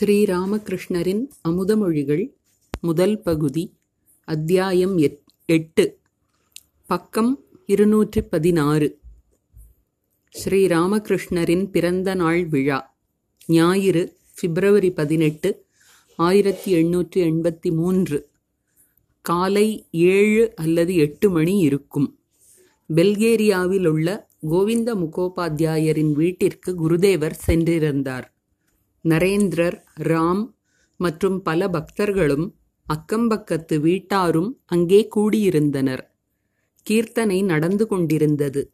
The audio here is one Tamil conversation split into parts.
ஸ்ரீராமகிருஷ்ணரின் அமுதமொழிகள் முதல் பகுதி அத்தியாயம் எட் எட்டு. பக்கம் இருநூற்றி பதினாறு ஸ்ரீராமகிருஷ்ணரின் பிறந்த நாள் விழா ஞாயிறு பிப்ரவரி பதினெட்டு ஆயிரத்தி எண்ணூற்றி எண்பத்தி மூன்று. காலை ஏழு அல்லது எட்டு மணி இருக்கும். பெல்கேரியாவில் உள்ள கோவிந்த முகோபாத்தியாயரின் வீட்டிற்கு குருதேவர் சென்றிருந்தார். நரேந்திரர் ராம் மற்றும் பல பக்தர்களும் அக்கம்பக்கத்து வீட்டாரும் அங்கே கூடியிருந்தனர். கீர்த்தனை நடந்து கொண்டிருந்தது.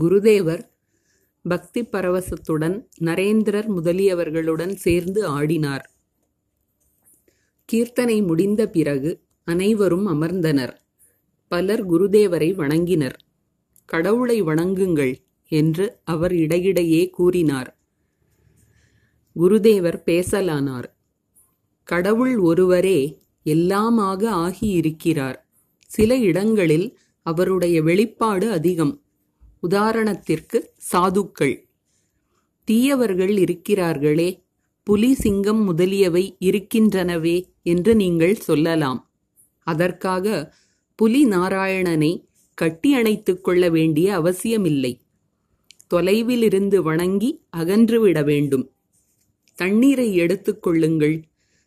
குருதேவர் பக்தி பரவசத்துடன் நரேந்திரர் முதலியவர்களுடன் சேர்ந்து ஆடினார். கீர்த்தனை முடிந்த பிறகு அனைவரும் அமர்ந்தனர். பலர் குருதேவரை வணங்கினர். கடவுளை வணங்குங்கள் என்று அவர் இடையிடையே கூறினார். குருதேவர் பேசலானார். கடவுள் ஒருவரே எல்லாமாக ஆகியிருக்கிறார். சில இடங்களில் அவருடைய வெளிப்பாடு அதிகம். உதாரணத்திற்கு சாதுக்கள். தீயவர்கள் இருக்கிறார்களே புலி சிங்கம் முதலியவை இருக்கின்றனவே என்று நீங்கள் சொல்லலாம். அதற்காக புலி நாராயணனை கட்டி அணைத்துக் கொள்ள வேண்டிய அவசியமில்லை. தொலைவிலிருந்து வணங்கி அகன்றுவிட வேண்டும். தண்ணீரை எடுத்துக்கொள்ளுங்கள்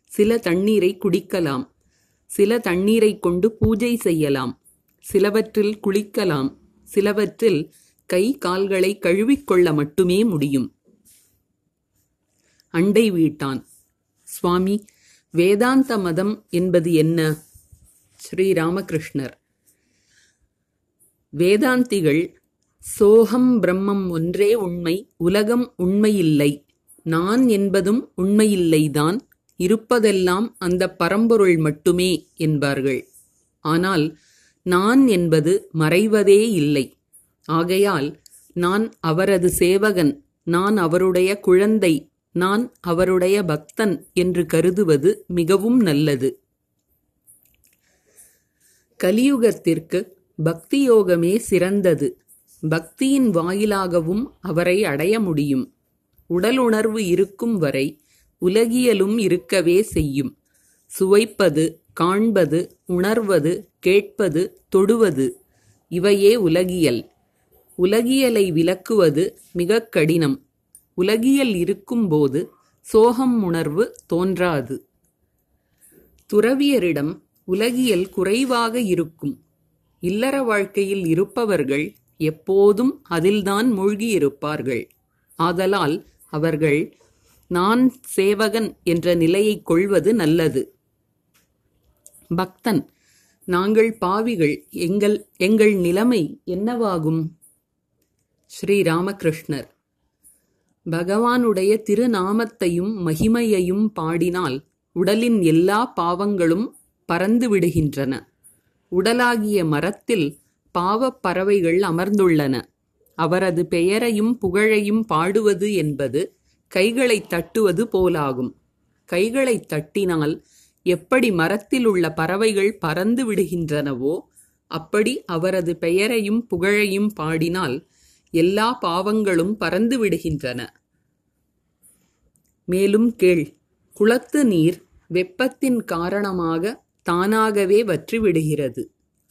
சில தண்ணீரை குடிக்கலாம். சில தண்ணீரை கொண்டு பூஜை செய்யலாம். சிலவற்றில் குளிக்கலாம். சிலவற்றில் கை கால்களை கழுவிக்கொள்ள மட்டுமே முடியும். அண்டை வீட்டான். சுவாமி வேதாந்த மதம் என்பது என்ன? ஸ்ரீராமகிருஷ்ணர். வேதாந்திகள் சோகம் பிரம்மம் ஒன்றே உண்மை உலகம் உண்மையில்லை. நான் என்பதும் உண்மையில்லைதான் இருப்பதெல்லாம் அந்த பரம்பொருள் மட்டுமே என்பார்கள். ஆனால் நான் என்பது மறைவதே இல்லை. ஆகையால் நான் அவரது சேவகன் நான் அவருடைய குழந்தை நான் அவருடைய பக்தன் என்று கருதுவது மிகவும் நல்லது. கலியுகத்திற்கு பக்தி யோகமே சிறந்தது. பக்தியின் வாயிலாகவும் அவரை அடைய முடியும். உடலுணர்வு இருக்கும் வரை உலகியலும் இருக்கவே செய்யும். சுவைப்பது காண்பது உணர்வது கேட்பது தொடுவது இவையே உலகியல். உலகியலை விளக்குவது மிக கடினம். உலகியல் இருக்கும்போது சோகம் உணர்வு தோன்றாது. துறவியரிடம் உலகியல் குறைவாக இருக்கும். இல்லற வாழ்க்கையில் இருப்பவர்கள் எப்போதும் அதில்தான் மூழ்கியிருப்பார்கள். ஆதலால் அவர்கள் நான் சேவகன் என்ற நிலையை கொள்வது நல்லது. பக்தன் நாங்கள் பாவிகள் எங்கள் எங்கள் நிலைமை என்னவாகும்? ஸ்ரீராமகிருஷ்ணர். பகவானுடைய திருநாமத்தையும் மகிமையையும் பாடினால் உடலின் எல்லா பாவங்களும் பறந்து விடுகின்றன. உடலாகிய மரத்தில் பாவப் பறவைகள் அமர்ந்துள்ளன. அவரது பெயரையும் புகழையும் பாடுவது என்பது கைகளை தட்டுவது போலாகும். கைகளை தட்டினால் எப்படி மரத்தில் உள்ள பறவைகள் பறந்து விடுகின்றனவோ அப்படி அவரது பெயரையும் புகழையும் பாடினால் எல்லா பாவங்களும் பறந்து விடுகின்றன. மேலும் கேள் குளத்து நீர் வெப்பத்தின் காரணமாக தானாகவே வற்றி விடுகிறது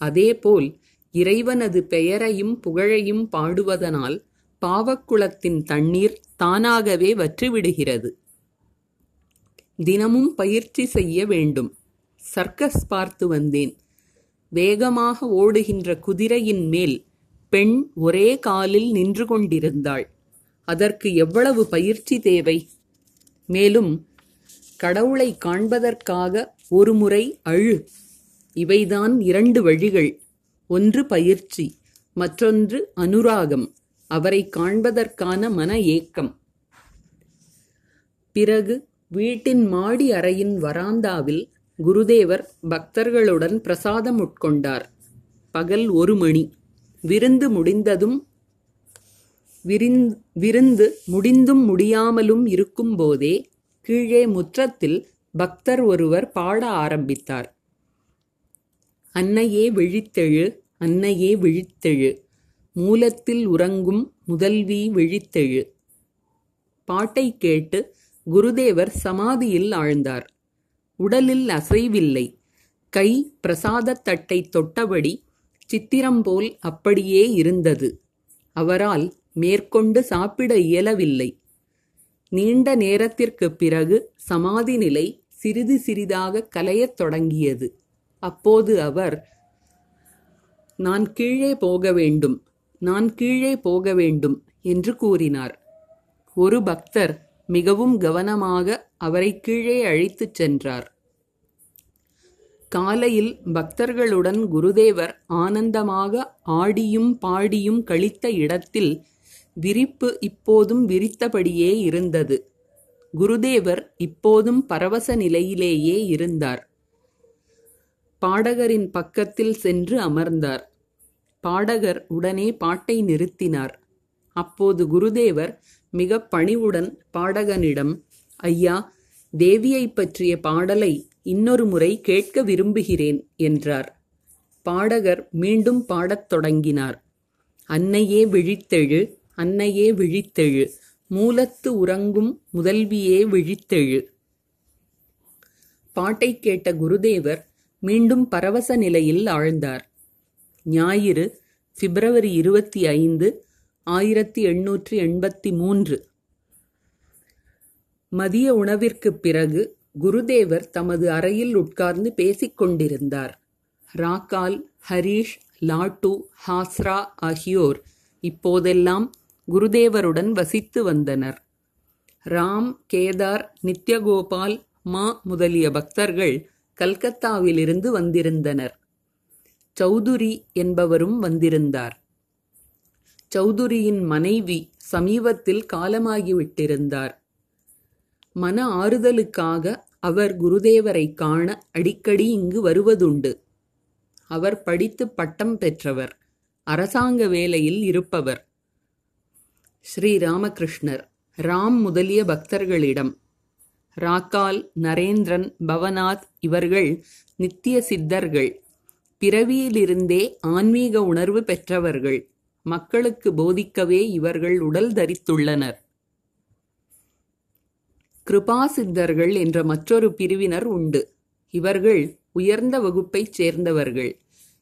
அதேபோல் இறைவனது பெயரையும் புகழையும் பாடுவதனால் பாவக்குளத்தின் தண்ணீர் தானாகவே வற்றிவிடுகிறது. தினமும் பயிற்சி செய்ய வேண்டும். சர்க்கஸ் பார்த்து வந்தேன். வேகமாக ஓடுகின்ற குதிரையின் மேல் பெண் ஒரே காலில் நின்று கொண்டிருந்தாள். அதற்கு எவ்வளவு பயிற்சி தேவை? மேலும் கடவுளை காண்பதற்காக ஒருமுறை அழு. இவைதான் இரண்டு வழிகள். ஒன்று பயிற்சி மற்றொன்று அனுராகம். அவரை காண்பதற்கான மன ஏக்கம். பிறகு வீட்டின் மாடி அறையின் வராந்தாவில் குருதேவர் பக்தர்களுடன் பிரசாதம் உட்கொண்டார். பகல் ஒரு மணி. விருந்து முடிந்ததும் விருந்து முடிந்தும் முடியாமலும் இருக்கும்போதே கீழே முற்றத்தில் பக்தர் ஒருவர் பாட ஆரம்பித்தார். அன்னையே விழித்தெழு அன்னையே விழித்தெழு. மூலத்தில் உறங்கும் முதல்வி விழித்தெழு. பாட்டை கேட்டு குருதேவர் சமாதியில் ஆழ்ந்தார். உடலில் அசைவில்லை. கை பிரசாதத் தட்டை தொட்டபடி சித்திரம் போல் அப்படியே இருந்தது. அவரால் மேற்கொண்டு சாப்பிட இயலவில்லை. நீண்ட நேரத்திற்குப் பிறகு சமாதி நிலை சிறிது சிறிதாக கலையத் தொடங்கியது. அப்போது அவர் நான் கீழே போக வேண்டும் நான் கீழே போக வேண்டும் என்று கூறினார். ஒரு பக்தர் மிகவும் கவனமாக அவரை கீழே அழைத்துச் சென்றார். காலையில் பக்தர்களுடன் குருதேவர் ஆனந்தமாக ஆடியும் பாடியும் கழித்த இடத்தில் விரிப்பு இப்போதும் விரித்தபடியே இருந்தது. குருதேவர் இப்போதும் பரவச நிலையிலேயே இருந்தார். பாடகரின் பக்கத்தில் சென்று அமர்ந்தார். பாடகர் உடனே பாட்டை நிறுத்தினார். அப்போது குருதேவர் மிக பணிவுடன் பாடகனிடம் ஐயா தேவியைப் பற்றிய பாடலை இன்னொரு முறை கேட்க விரும்புகிறேன் என்றார். பாடகர் மீண்டும் பாடத் தொடங்கினார். அன்னையே விழித்தெழு அன்னையே விழித்தெழு மூலத்து உறங்கும் முதல்வியே விழித்தெழு பாட்டைக் கேட்ட குருதேவர் மீண்டும் பரவச நிலையில் ஆழ்ந்தார். ஞாயிறு பிப்ரவரி இருபத்தி ஐந்து ஆயிரத்தி எண்ணூற்றி எண்பத்தி மூன்று. மதிய உணவிற்குப் பிறகு குருதேவர் தமது அறையில் உட்கார்ந்து பேசிக்கொண்டிருந்தார் ராக்கால் ஹரீஷ் லாட்டு ஹாஸ்ரா ஆகியோர் இப்போதெல்லாம் குருதேவருடன் வசித்து வந்தனர். ராம் கேதார் நித்யகோபால் மா முதலிய பக்தர்கள் கல்கத்தாவிலிருந்து வந்திருந்தனர். சௌதுரி என்பவரும் வந்திருந்தார். சௌதுரியின் மனைவி சமீபத்தில் காலமாகிவிட்டிருந்தார். மன ஆறுதலுக்காக அவர் குருதேவரை காண அடிக்கடி இங்கு வருவதுண்டு. அவர் படித்து பட்டம் பெற்றவர் அரசாங்க வேலையில் இருப்பவர். ஸ்ரீ ராமகிருஷ்ணர் ராம் முதலிய பக்தர்களிடம் ராக்கால் நரேந்திரன் பவநாத் இவர்கள் நித்திய சித்தர்கள். பிறவியிலிருந்தே ஆன்மீக உணர்வு பெற்றவர்கள். மக்களுக்கு போதிக்கவே இவர்கள் உடல் தரித்துள்ளனர். கிருபா சித்தர்கள் என்ற மற்றொரு பிரிவினர் உண்டு. இவர்கள் உயர்ந்த வகுப்பைச் சேர்ந்தவர்கள்.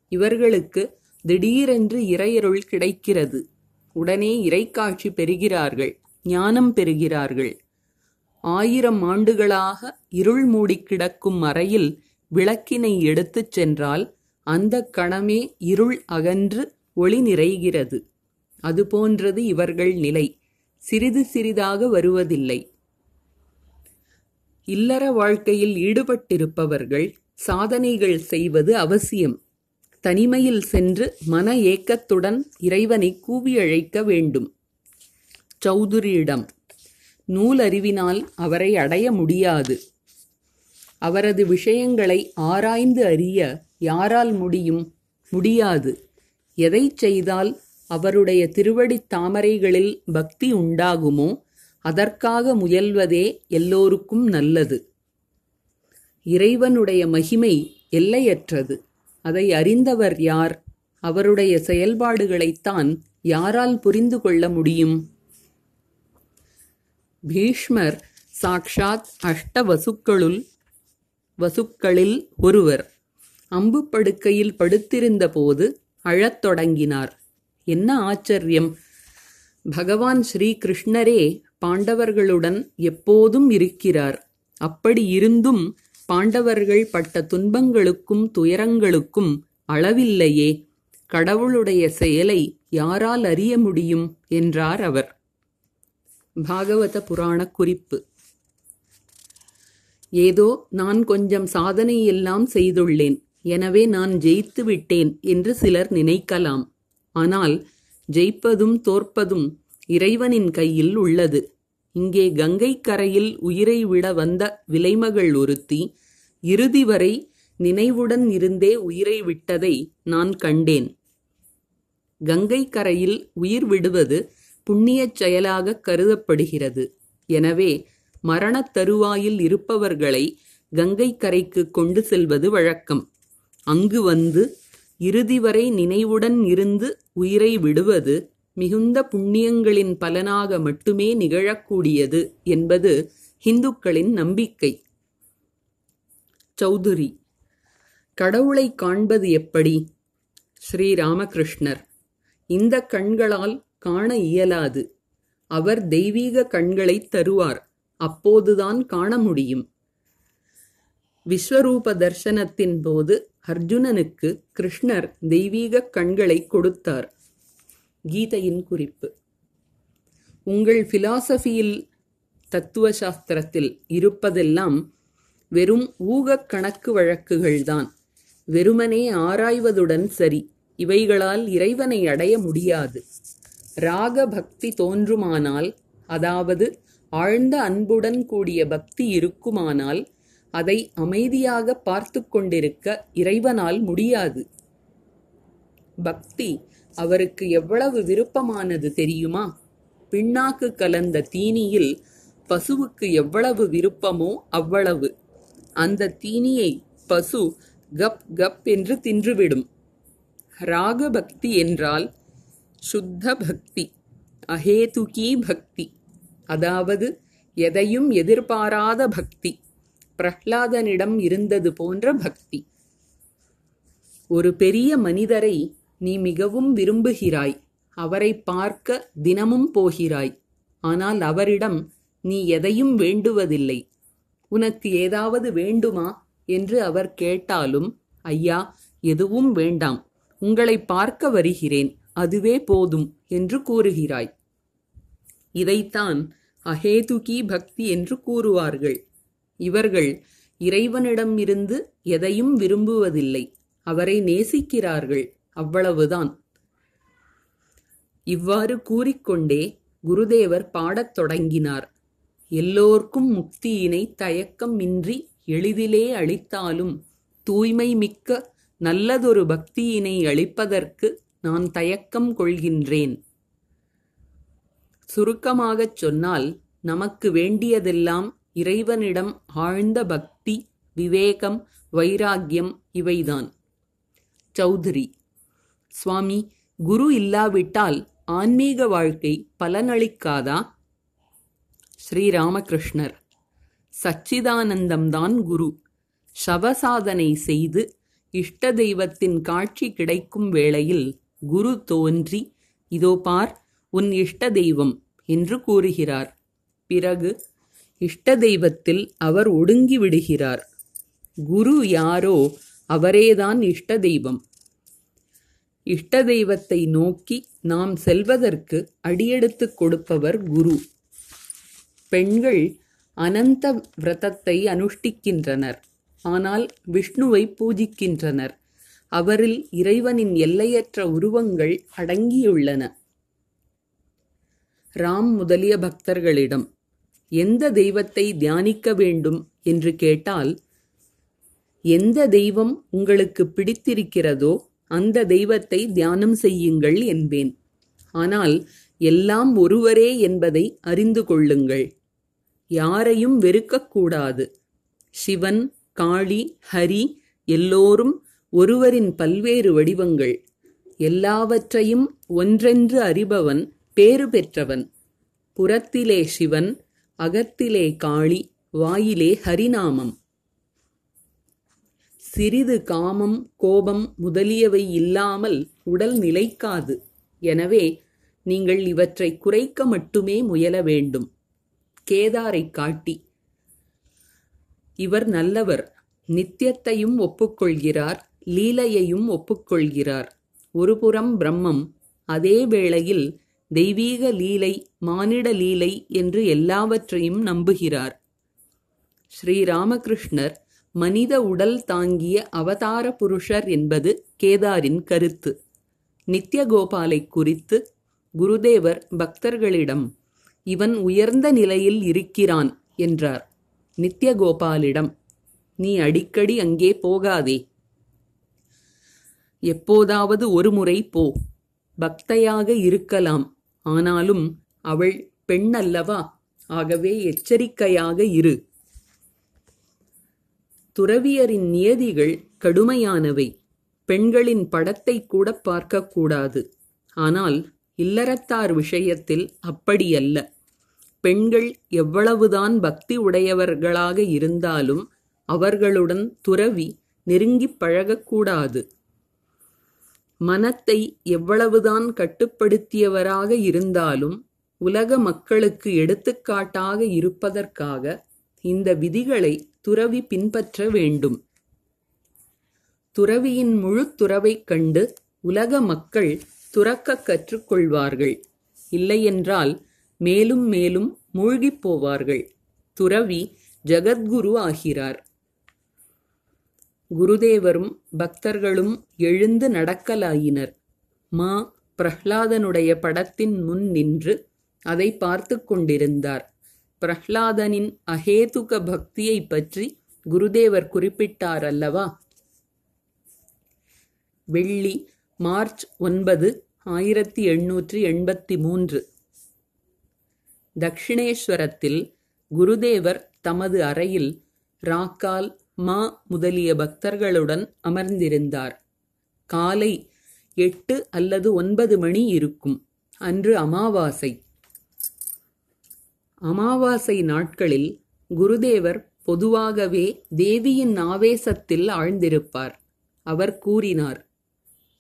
இவர்களுக்கு திடீரென்று இறையருள் கிடைக்கிறது. உடனே இறைக்காட்சி பெறுகிறார்கள் ஞானம் பெறுகிறார்கள். ஆயிரம் ஆண்டுகளாக இருள் மூடி கிடக்கும் அறையில் விளக்கினை எடுத்துச் சென்றால் அந்த கணமே இருள் அகன்று ஒளி நிறைகிறது. அதுபோன்றது இவர்கள் நிலை. சிறிது சிறிதாக வருவதில்லை. இல்லற வாழ்க்கையில் ஈடுபட்டிருப்பவர்கள் சாதனைகள் செய்வது அவசியம். தனிமையில் சென்று மன ஏக்கத்துடன் இறைவனை கூவி அழைக்க வேண்டும். சௌதுரியிடம் நூலறிவினால் அவரை அடைய முடியாது. அவரது விஷயங்களை ஆராய்ந்து அறிய யாரால் முடியும்? முடியாது. எதைச் செய்தால் அவருடைய திருவடித் தாமரைகளில் பக்தி உண்டாகுமோ? அதற்காக முயல்வதே எல்லோருக்கும் நல்லது. இறைவனுடைய மகிமை எல்லையற்றது. அதை அறிந்தவர் யார்? அவருடைய செயல்பாடுகளைத்தான் யாரால் புரிந்து கொள்ள முடியும்? பீஷ்மர் சாக்ஷாத் அஷ்ட வசுக்களுள் வசுக்களில் ஒருவர். அம்பு படுக்கையில் படுத்திருந்த போது அழத் தொடங்கினார். என்ன ஆச்சரியம்! பகவான் ஸ்ரீகிருஷ்ணரே பாண்டவர்களுடன் எப்போதும் இருக்கிறார். அப்படி இருந்தும் பாண்டவர்கள் பட்ட துன்பங்களுக்கும் துயரங்களுக்கும் அளவில்லையே. கடவுளுடைய செயலை யாரால் அறிய முடியும்? என்றார் அவர். பாகவத புராண குறிப்பு. ஏதோ நான் கொஞ்சம் சாதனை எல்லாம் செய்துள்ளேன். எனவே நான் ஜெயித்து விட்டேன் என்று சிலர் நினைக்கலாம். ஆனால் ஜெயிப்பதும் தோற்பதும் இறைவனின் கையில் உள்ளது. இங்கே கங்கை கரையில் உயிரை விட வந்த விலைமகள் ஒருத்தி இறுதி வரை நினைவுடன் இருந்தே உயிரை விட்டதை நான் கண்டேன். கங்கை கரையில் உயிர் விடுவது புண்ணியச் செயலாக கருதப்படுகிறது. எனவே மரணத் தருவாயில் இருப்பவர்களை கங்கை கரைக்கு கொண்டு செல்வது வழக்கம். அங்கு வந்து இறுதி வரை நினைவுடன் இருந்து உயிரை விடுவது மிகுந்த புண்ணியங்களின் பலனாக மட்டுமே நிகழக்கூடியது என்பது இந்துக்களின் நம்பிக்கை. சௌதுரி கடவுளை காண்பது எப்படி? ஸ்ரீராமகிருஷ்ணர் இந்த கண்களால் காண இயலாது. அவர் தெய்வீக கண்களைத் தருவார். அப்போதுதான் காண முடியும். விஸ்வரூப தர்சனத்தின் போது அர்ஜுனனுக்கு கிருஷ்ணர் தெய்வீக கண்களை கொடுத்தார். கீதையின் குறிப்பு. உங்கள் பிலாசபியில் தத்துவ சாஸ்திரத்தில் இருப்பதெல்லாம் வெறும் ஊகக் கணக்கு வழக்குகள்தான். வெறுமனே ஆராய்வதுடன் சரி. இவைகளால் இறைவனை அடைய முடியாது. ராக பக்தி தோன்றுமானால் அதாவது ஆழ்ந்த அன்புடன் கூடிய பக்தி இருக்குமானால் அதை அமைதியாக பார்த்து கொண்டிருக்க இறைவனால் முடியாது. பக்தி அவருக்கு எவ்வளவு விருப்பமானது தெரியுமா? பின்னாக்கு கலந்த தீனியில் பசுவுக்கு எவ்வளவு விருப்பமோ அவ்வளவு. அந்த தீனியை பசு கப் கப் என்று தின்றுவிடும். ராக பக்தி என்றால் சுத்த பக்தி அஹேதுகி பக்தி. அதாவது எதையும் எதிர்பாராத பக்தி பிரஹ்லாதனிடம் இருந்தது போன்ற பக்தி. ஒரு பெரிய மனிதரை நீ மிகவும் விரும்புகிறாய் அவரை பார்க்க தினமும் போகிறாய் ஆனால் அவரிடம் நீ எதையும் வேண்டுவதில்லை. உனக்கு ஏதாவது வேண்டுமா? என்று அவர் கேட்டாலும் ஐயா எதுவும் வேண்டாம். உங்களை பார்க்க வருகிறேன். அதுவே போதும் என்று கூறுகிறாய். இதைத்தான் அஹேதுகி பக்தி என்று கூறுவார்கள். இவர்கள் இறைவனிடமிருந்து எதையும் விரும்புவதில்லை. அவரை நேசிக்கிறார்கள். அவ்வளவுதான். இவ்வாறு கூறிக்கொண்டே குருதேவர் பாடத் தொடங்கினார். எல்லோர்க்கும் முக்தியினை தயக்கமின்றி எளிதிலே அளித்தாலும் தூய்மை மிக்க நல்லதொரு பக்தியினை அளிப்பதற்கு நான் தயக்கம் கொள்கின்றேன். சுருக்கமாகச் சொன்னால் நமக்கு வேண்டியதெல்லாம் இறைவனிடம் ஆழ்ந்த பக்தி விவேகம் வைராக்கியம் இவைதான். சௌத்ரி சுவாமி குரு இல்லாவிட்டால் ஆன்மீக வாழ்க்கை பலனளிக்காதா? ஸ்ரீராமகிருஷ்ணர் சச்சிதானந்தம்தான் குரு. சவசாதனை செய்து இஷ்ட தெய்வத்தின் காட்சி கிடைக்கும் வேளையில் குரு தோன்றி இதோ பார் உன் இஷ்ட தெய்வம் என்று கூறுகிறார். பிறகு இஷ்ட தெய்வத்தில் அவர் ஒடுங்கி விடுகிறார். குரு யாரோ அவரேதான் இஷ்ட தெய்வம். இஷ்ட தெய்வத்தை நோக்கி நாம் செல்வதற்கு அடியெடுத்துக் கொடுப்பவர் குரு. பெண்கள் அனந்த விரதத்தை அனுஷ்டிக்கின்றனர் ஆனால் விஷ்ணுவை பூஜிக்கின்றனர். அவரில் இறைவனின் எல்லையற்ற உருவங்கள் அடங்கியுள்ளன. ராம் முதலிய பக்தர்களிடம் எந்த தெய்வத்தை தியானிக்க வேண்டும்? என்று கேட்டால் எந்த தெய்வம் உங்களுக்கு பிடித்திருக்கிறதோ அந்த தெய்வத்தை தியானம் செய்யுங்கள் என்பேன். ஆனால் எல்லாம் ஒருவரே என்பதை அறிந்து கொள்ளுங்கள். யாரையும் வெறுக்கக்கூடாது. சிவன் காளி ஹரி எல்லோரும் ஒருவரின் பல்வேறு வடிவங்கள் எல்லாவற்றையும் ஒன்றென்று அறிபவன் பேறு பெற்றவன். புறத்திலே சிவன் அகத்திலே காளி வாயிலே ஹரிநாமம். சிறிது காமம் கோபம் முதலியவை இல்லாமல் உடல் நிலைக்காது. எனவே நீங்கள் இவற்றை குறைக்க மட்டுமே முயல வேண்டும். கேதாரை காட்டி இவர் நல்லவர் நித்தியத்தையும் ஒப்புக்கொள்கிறார். லீலையையும் ஒப்புக்கொள்கிறார். ஒருபுறம் பிரம்மம் அதே வேளையில் தெய்வீக லீலை மானிட லீலை என்று எல்லாவற்றையும் நம்புகிறார். ஸ்ரீராமகிருஷ்ணர் மனித உடல் தாங்கிய அவதார புருஷர் என்பது கேதாரின் கருத்து. நித்யகோபாலை குறித்து குருதேவர் பக்தர்களிடம் இவன் உயர்ந்த நிலையில் இருக்கிறான் என்றார். நித்யகோபாலிடம் நீ அடிக்கடி அங்கே போகாதே. எப்போதாவது ஒரு முறை போ. பக்தையாக இருக்கலாம். ஆனாலும் அவள் பெண் அல்லவா ஆகவே எச்சரிக்கையாக இரு. துறவியரின் நியதிகள் கடுமையானவை. பெண்களின் படத்தை கூட பார்க்கக்கூடாது ஆனால் இல்லறத்தார் விஷயத்தில் அப்படியல்ல. பெண்கள் எவ்வளவுதான் பக்தி உடையவர்களாக இருந்தாலும் அவர்களுடன் துறவி நெருங்கிப் பழகக்கூடாது மனத்தை எவ்வளவுதான் கட்டுப்படுத்தியவராக இருந்தாலும் உலக மக்களுக்கு எடுத்துக்காட்டாக இருப்பதற்காக இந்த விதிகளை துறவி பின்பற்ற வேண்டும். துறவியின் முழு துறவைக் கண்டு உலக மக்கள் துறக்கக் கற்றுக்கொள்வார்கள். இல்லையென்றால் மேலும் மேலும் மூழ்கிப் போவார்கள். துறவி ஜகத்குரு ஆகிறார். குருதேவரும் பக்தர்களும் எழுந்து நடக்கலாயினர். மா பிரஹ்லாதனுடைய படத்தின் முன் நின்று அதை பார்த்து கொண்டிருந்தார். பிரஹ்லாதனின் அஹேதுக பக்தியைப் பற்றி குருதேவர் குறிப்பிட்டார் அல்லவா வெள்ளி மார்ச் ஒன்பது ஆயிரத்தி எண்ணூற்றி எண்பத்தி மூன்று. தக்ஷிணேஸ்வரத்தில் குருதேவர் தமது அறையில் ராக்கால் மா முதலிய பக்தர்களுடன் அமர்ந்திருந்தார். காலை எட்டு அல்லது ஒன்பது மணி இருக்கும். அன்று அமாவாசை. அமாவாசை நாட்களில் குருதேவர் பொதுவாகவே தேவியின் ஆவேசத்தில் ஆழ்ந்திருப்பார். அவர் கூறினார்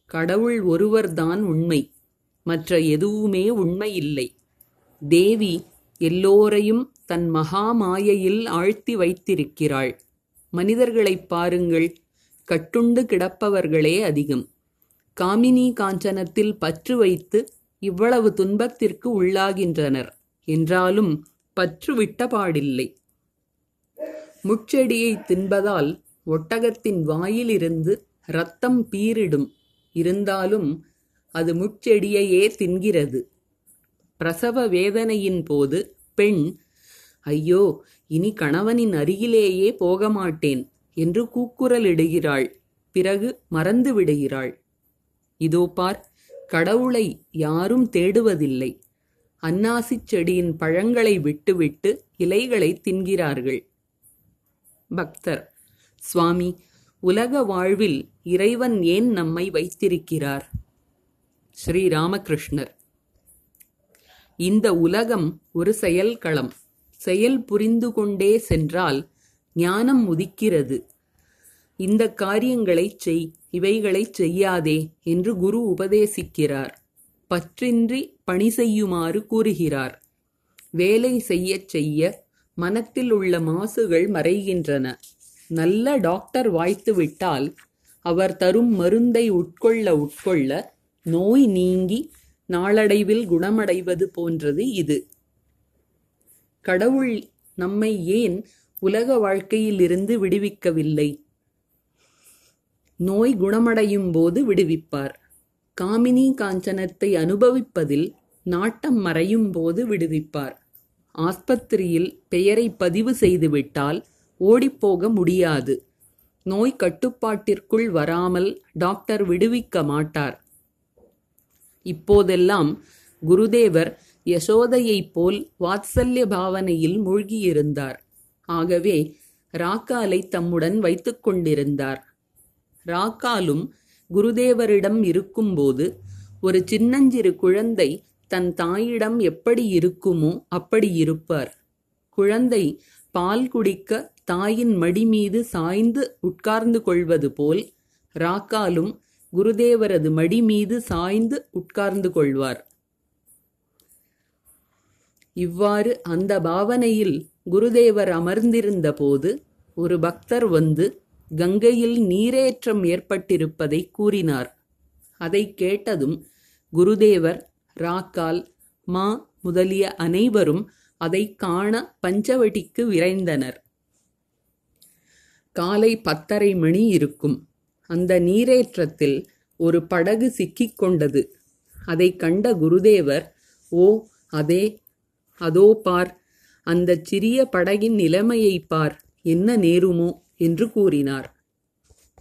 கடவுள் ஒருவர்தான் உண்மை மற்ற எதுவுமே உண்மை இல்லை. தேவி எல்லோரையும் தன் மகாமாயையில் ஆழ்த்தி வைத்திருக்கிறாள். மனிதர்களைப் பாருங்கள் கட்டுண்டு கிடப்பவர்களே அதிகம். காமினி காஞ்சனத்தில் பற்று வைத்து இவ்வளவு துன்பத்திற்கு உள்ளாகின்றனர். என்றாலும் பற்று விட்டபாடில்லை முட்செடியை தின்பதால் ஒட்டகத்தின் வாயிலிருந்து இரத்தம் பீரிடும். இருந்தாலும் அது முட்செடியையே தின்கிறது. பிரசவ வேதனையின் போது பெண் ஐயோ இனி கணவனின் அருகிலேயே போக மாட்டேன் என்று கூக்குரலிடுகிறாள். பிறகு மறந்து விடுகிறாள் இதோ பார் கடவுளை யாரும் தேடுவதில்லை. அன்னாசிச் செடியின் பழங்களை விட்டுவிட்டு இலைகளை தின்கிறார்கள். பக்தர் சுவாமி உலக வாழ்வில் இறைவன் ஏன் நம்மை வைத்திருக்கிறார்? ஸ்ரீ ராமகிருஷ்ணர் இந்த உலகம் ஒரு செயல்களம். செயல் புரிந்து கொண்டே சென்றால் ஞானம் உதிக்கிறது. இந்த காரியங்களைச் செய் இவைகளைச் செய்யாதே என்று குரு உபதேசிக்கிறார். பற்றின்றி பணி செய்யுமாறு கூறுகிறார். வேலை செய்யச் செய்ய மனத்தில் உள்ள மாசுகள் மறைகின்றன. நல்ல டாக்டர் வாய்த்து விட்டால் அவர் தரும் மருந்தை உட்கொள்ள உட்கொள்ள நோய் நீங்கி நாளடைவில் குணமடைவது போன்றது இது. கடவுள் நம்மை ஏன் உலக வாழ்க்கையிலிருந்து விடுவிக்கவில்லை? நோய் குணமடையும் போது விடுவிப்பார். காமினி காஞ்சனத்தை அனுபவிப்பதில் நாட்டம் மறையும் போது விடுவிப்பார். ஆஸ்பத்திரியில் பெயரை பதிவு செய்துவிட்டால் ஓடிப்போக முடியாது. நோய் கட்டுப்பாட்டிற்குள் வராமல் டாக்டர் விடுவிக்க மாட்டார். இப்போதெல்லாம் குருதேவர் யசோதையைப் போல் வாத்சல்ய பாவனையில் மூழ்கியிருந்தார். ஆகவே ராக்காலை தம்முடன் வைத்துக் கொண்டிருந்தார். ராக்காலும் குருதேவரிடம் இருக்கும்போது ஒரு சின்னஞ்சிறு குழந்தை தன் தாயிடம் எப்படி இருக்குமோ அப்படி இருப்பார். குழந்தை பால் குடிக்க தாயின் மடி மீது சாய்ந்து உட்கார்ந்து கொள்வது போல் ராக்காலும் குருதேவரது மடி மீது சாய்ந்து உட்கார்ந்து கொள்வார். இவ்வாறு அந்த பாவனையில் குருதேவர் அமர்ந்திருந்த போது ஒரு பக்தர் வந்து கங்கையில் நீரேற்றம் ஏற்பட்டிருப்பதை கூறினார். அதை கேட்டதும் குருதேவர் ராக்கால் மா முதலிய அனைவரும் அதை காண பஞ்சவடிக்கு விரைந்தனர். காலை பத்தரை மணி இருக்கும். அந்த நீரேற்றத்தில் ஒரு படகு சிக்கிக் கொண்டது. அதை கண்ட குருதேவர் ஓ அதே அதோ பார் அந்தச் சிறிய படகின் நிலைமையை பார் என்ன நேருமோ என்று கூறினார்.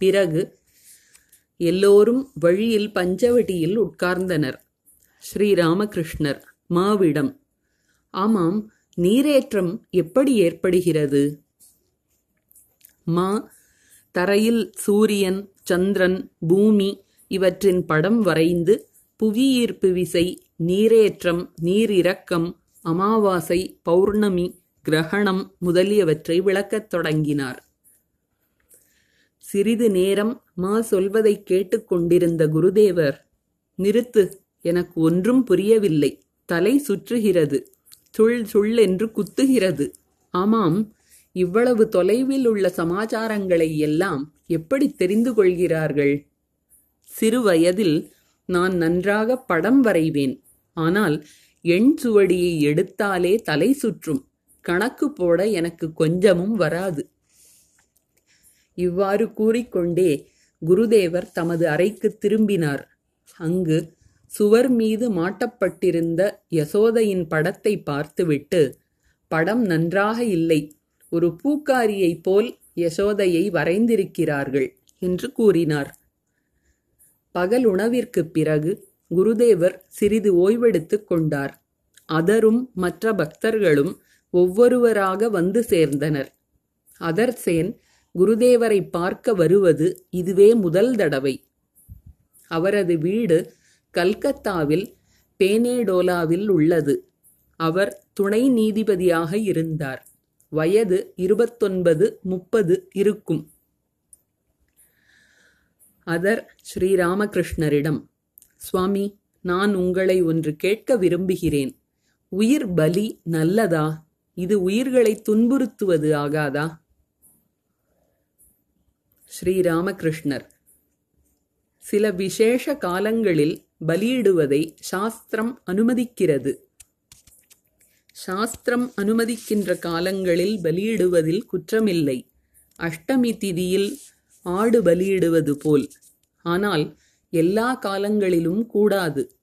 பிறகு எல்லோரும் வழியில் பஞ்சவட்டியில் உட்கார்ந்தனர். ஸ்ரீராமகிருஷ்ணர் மாவிடம் ஆமாம் நீரேற்றம் எப்படி ஏற்படுகிறது? மா தரையில் சூரியன் சந்திரன் பூமி இவற்றின் படம் வரைந்து புவியீர்ப்பு விசை நீரேற்றம் நீரிறக்கம் அமாவாசை பௌர்ணமி கிரகணம் முதலியவற்றை விளக்கத் தொடங்கினார். சிறிது நேரம் மா சொல்வதைக் கேட்டுக்கொண்டிருந்த குருதேவர் நிறுத்து எனக்கு ஒன்றும் புரியவில்லை. தலை சுற்றுகிறது. சுள் சுள் என்று குத்துகிறது. ஆமாம் இவ்வளவு தொலைவில் உள்ள சமாச்சாரங்களை எல்லாம் எப்படி தெரிந்து கொள்கிறார்கள்? சிறு வயதில் நான் நன்றாக படம் வரைவேன். ஆனால் எண் சுவடியை எடுத்தாலே தலை சுற்றும். கணக்கு போட எனக்கு கொஞ்சமும் வராது. இவ்வாறு கூறிக்கொண்டே குருதேவர் தமது அறைக்கு திரும்பினார். அங்கு சுவர் மீது மாட்டப்பட்டிருந்த யசோதையின் படத்தை பார்த்துவிட்டு படம் நன்றாக இல்லை. ஒரு பூக்காரியைப் போல் யசோதையை வரைந்திருக்கிறார்கள் என்று கூறினார். பகல் உணவிற்குப் பிறகு குருதேவர் சிறிது ஓய்வெடுத்துக் கொண்டார். அதரும் மற்ற பக்தர்களும் ஒவ்வொருவராக வந்து சேர்ந்தனர். அதர்சேன் குருதேவரை பார்க்க வருவது இதுவே முதல் தடவை. அவரது வீடு கல்கத்தாவில் பேனேடோலாவில் உள்ளது. அவர் துணை நீதிபதியாக இருந்தார். வயது இருபத்தொன்பது முப்பது இருக்கும். அதர் ஸ்ரீராமகிருஷ்ணரிடம் சுவாமி நான் உங்களை ஒன்று கேட்க விரும்புகிறேன். உயிர் பலி நல்லதா? இது உயிர்களை துன்புறுத்துவது ஆகாதா? ஸ்ரீராமகிருஷ்ணர். சில விசேஷ காலங்களில் பலியிடுவதை சாஸ்திரம் அனுமதிக்கிறது. சாஸ்திரம் அனுமதிக்கின்ற காலங்களில் பலியிடுவதில் குற்றமில்லை. அஷ்டமி திதியில் ஆடு பலியிடுவது போல். ஆனால் எல்லா காலங்களிலும் கூடாது.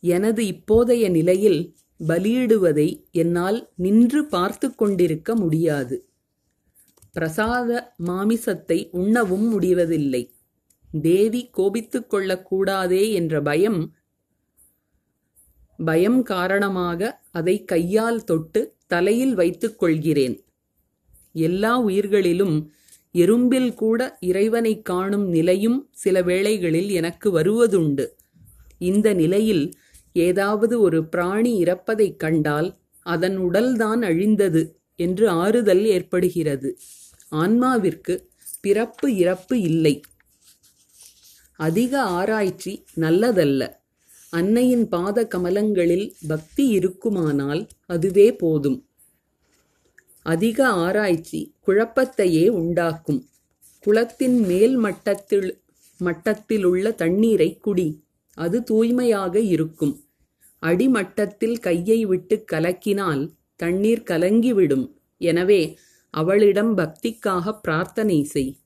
எனது இப்போதைய நிலையில் பலியிடுவதை என்னால் நின்று பார்த்து கொண்டிருக்க முடியாது. பிரசாத மாமிசத்தை உண்ணவும் முடிவதில்லை. தேவி கோபித்துக் கொள்ளக்கூடாதே என்ற பயம் பயம் காரணமாக அதை கையால் தொட்டு தலையில் வைத்துக் கொள்கிறேன். எல்லா உயிர்களிலும் எறும்பில் கூட இறைவனைக் காணும் நிலையும் சில வேளைகளில் எனக்கு வருவதுண்டு. இந்த நிலையில் ஏதாவது ஒரு பிராணி இறப்பதைக் கண்டால் அதன் உடல்தான் அழிந்தது என்று ஆறுதல் ஏற்படுகிறது. ஆன்மாவிற்கு பிறப்பு இறப்பு இல்லை. அதிக ஆராய்ச்சி நல்லதல்ல. அன்னையின் பாத கமலங்களில் பக்தி இருக்குமானால் அதுவே போதும். அதிக ஆராய்ச்சி குழப்பத்தையே உண்டாக்கும். குளத்தின் மேல் மட்டத்தில் மட்டத்திலுள்ள தண்ணீரை குடி. அது தூய்மையாக இருக்கும். அடிமட்டத்தில் கையை விட்டு கலக்கினால் தண்ணீர் கலங்கிவிடும். எனவே அவளிடம் பக்திக்காக பிரார்த்தனை செய்.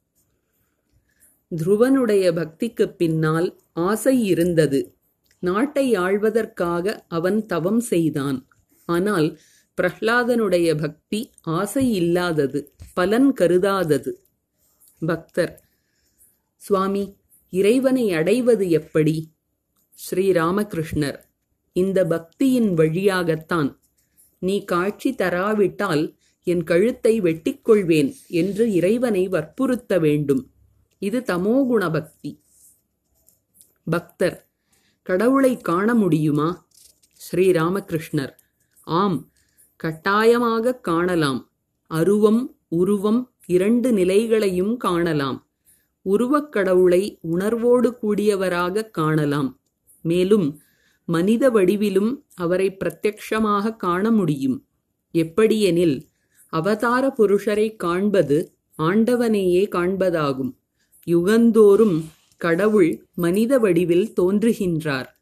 துருவனுடைய பக்திக்குப் பின்னால் ஆசை இருந்தது. நாட்டை ஆழ்வதற்காக அவன் தவம் செய்தான். ஆனால் பிரஹ்லாதனுடைய பக்தி ஆசை இல்லாதது பலன் கருதாதது. பக்தர் சுவாமி இறைவனை அடைவது எப்படி? ஸ்ரீராமகிருஷ்ணர் இந்த பக்தியின் வழியாகத்தான். நீ காட்சி தராவிட்டால் என் கழுத்தை வெட்டிக்கொள்வேன் என்று இறைவனை வற்புறுத்த வேண்டும். இது தமோகுண பக்தி. பக்தர் கடவுளை காண முடியுமா? ஸ்ரீராமகிருஷ்ணர் ஆம் கட்டாயமாக காணலாம். அருவம் உருவம் இரண்டு நிலைகளையும் காணலாம். உருவக் கடவுளை உணர்வோடு கூடியவராக காணலாம். மேலும் மனித வடிவிலும் அவரை பிரத்யக்ஷமாக காண முடியும். எப்படியெனில் அவதார புருஷரை காண்பது ஆண்டவனையே காண்பதாகும். யுகந்தோறும் கடவுள் மனித வடிவில் தோன்றுகின்றார்.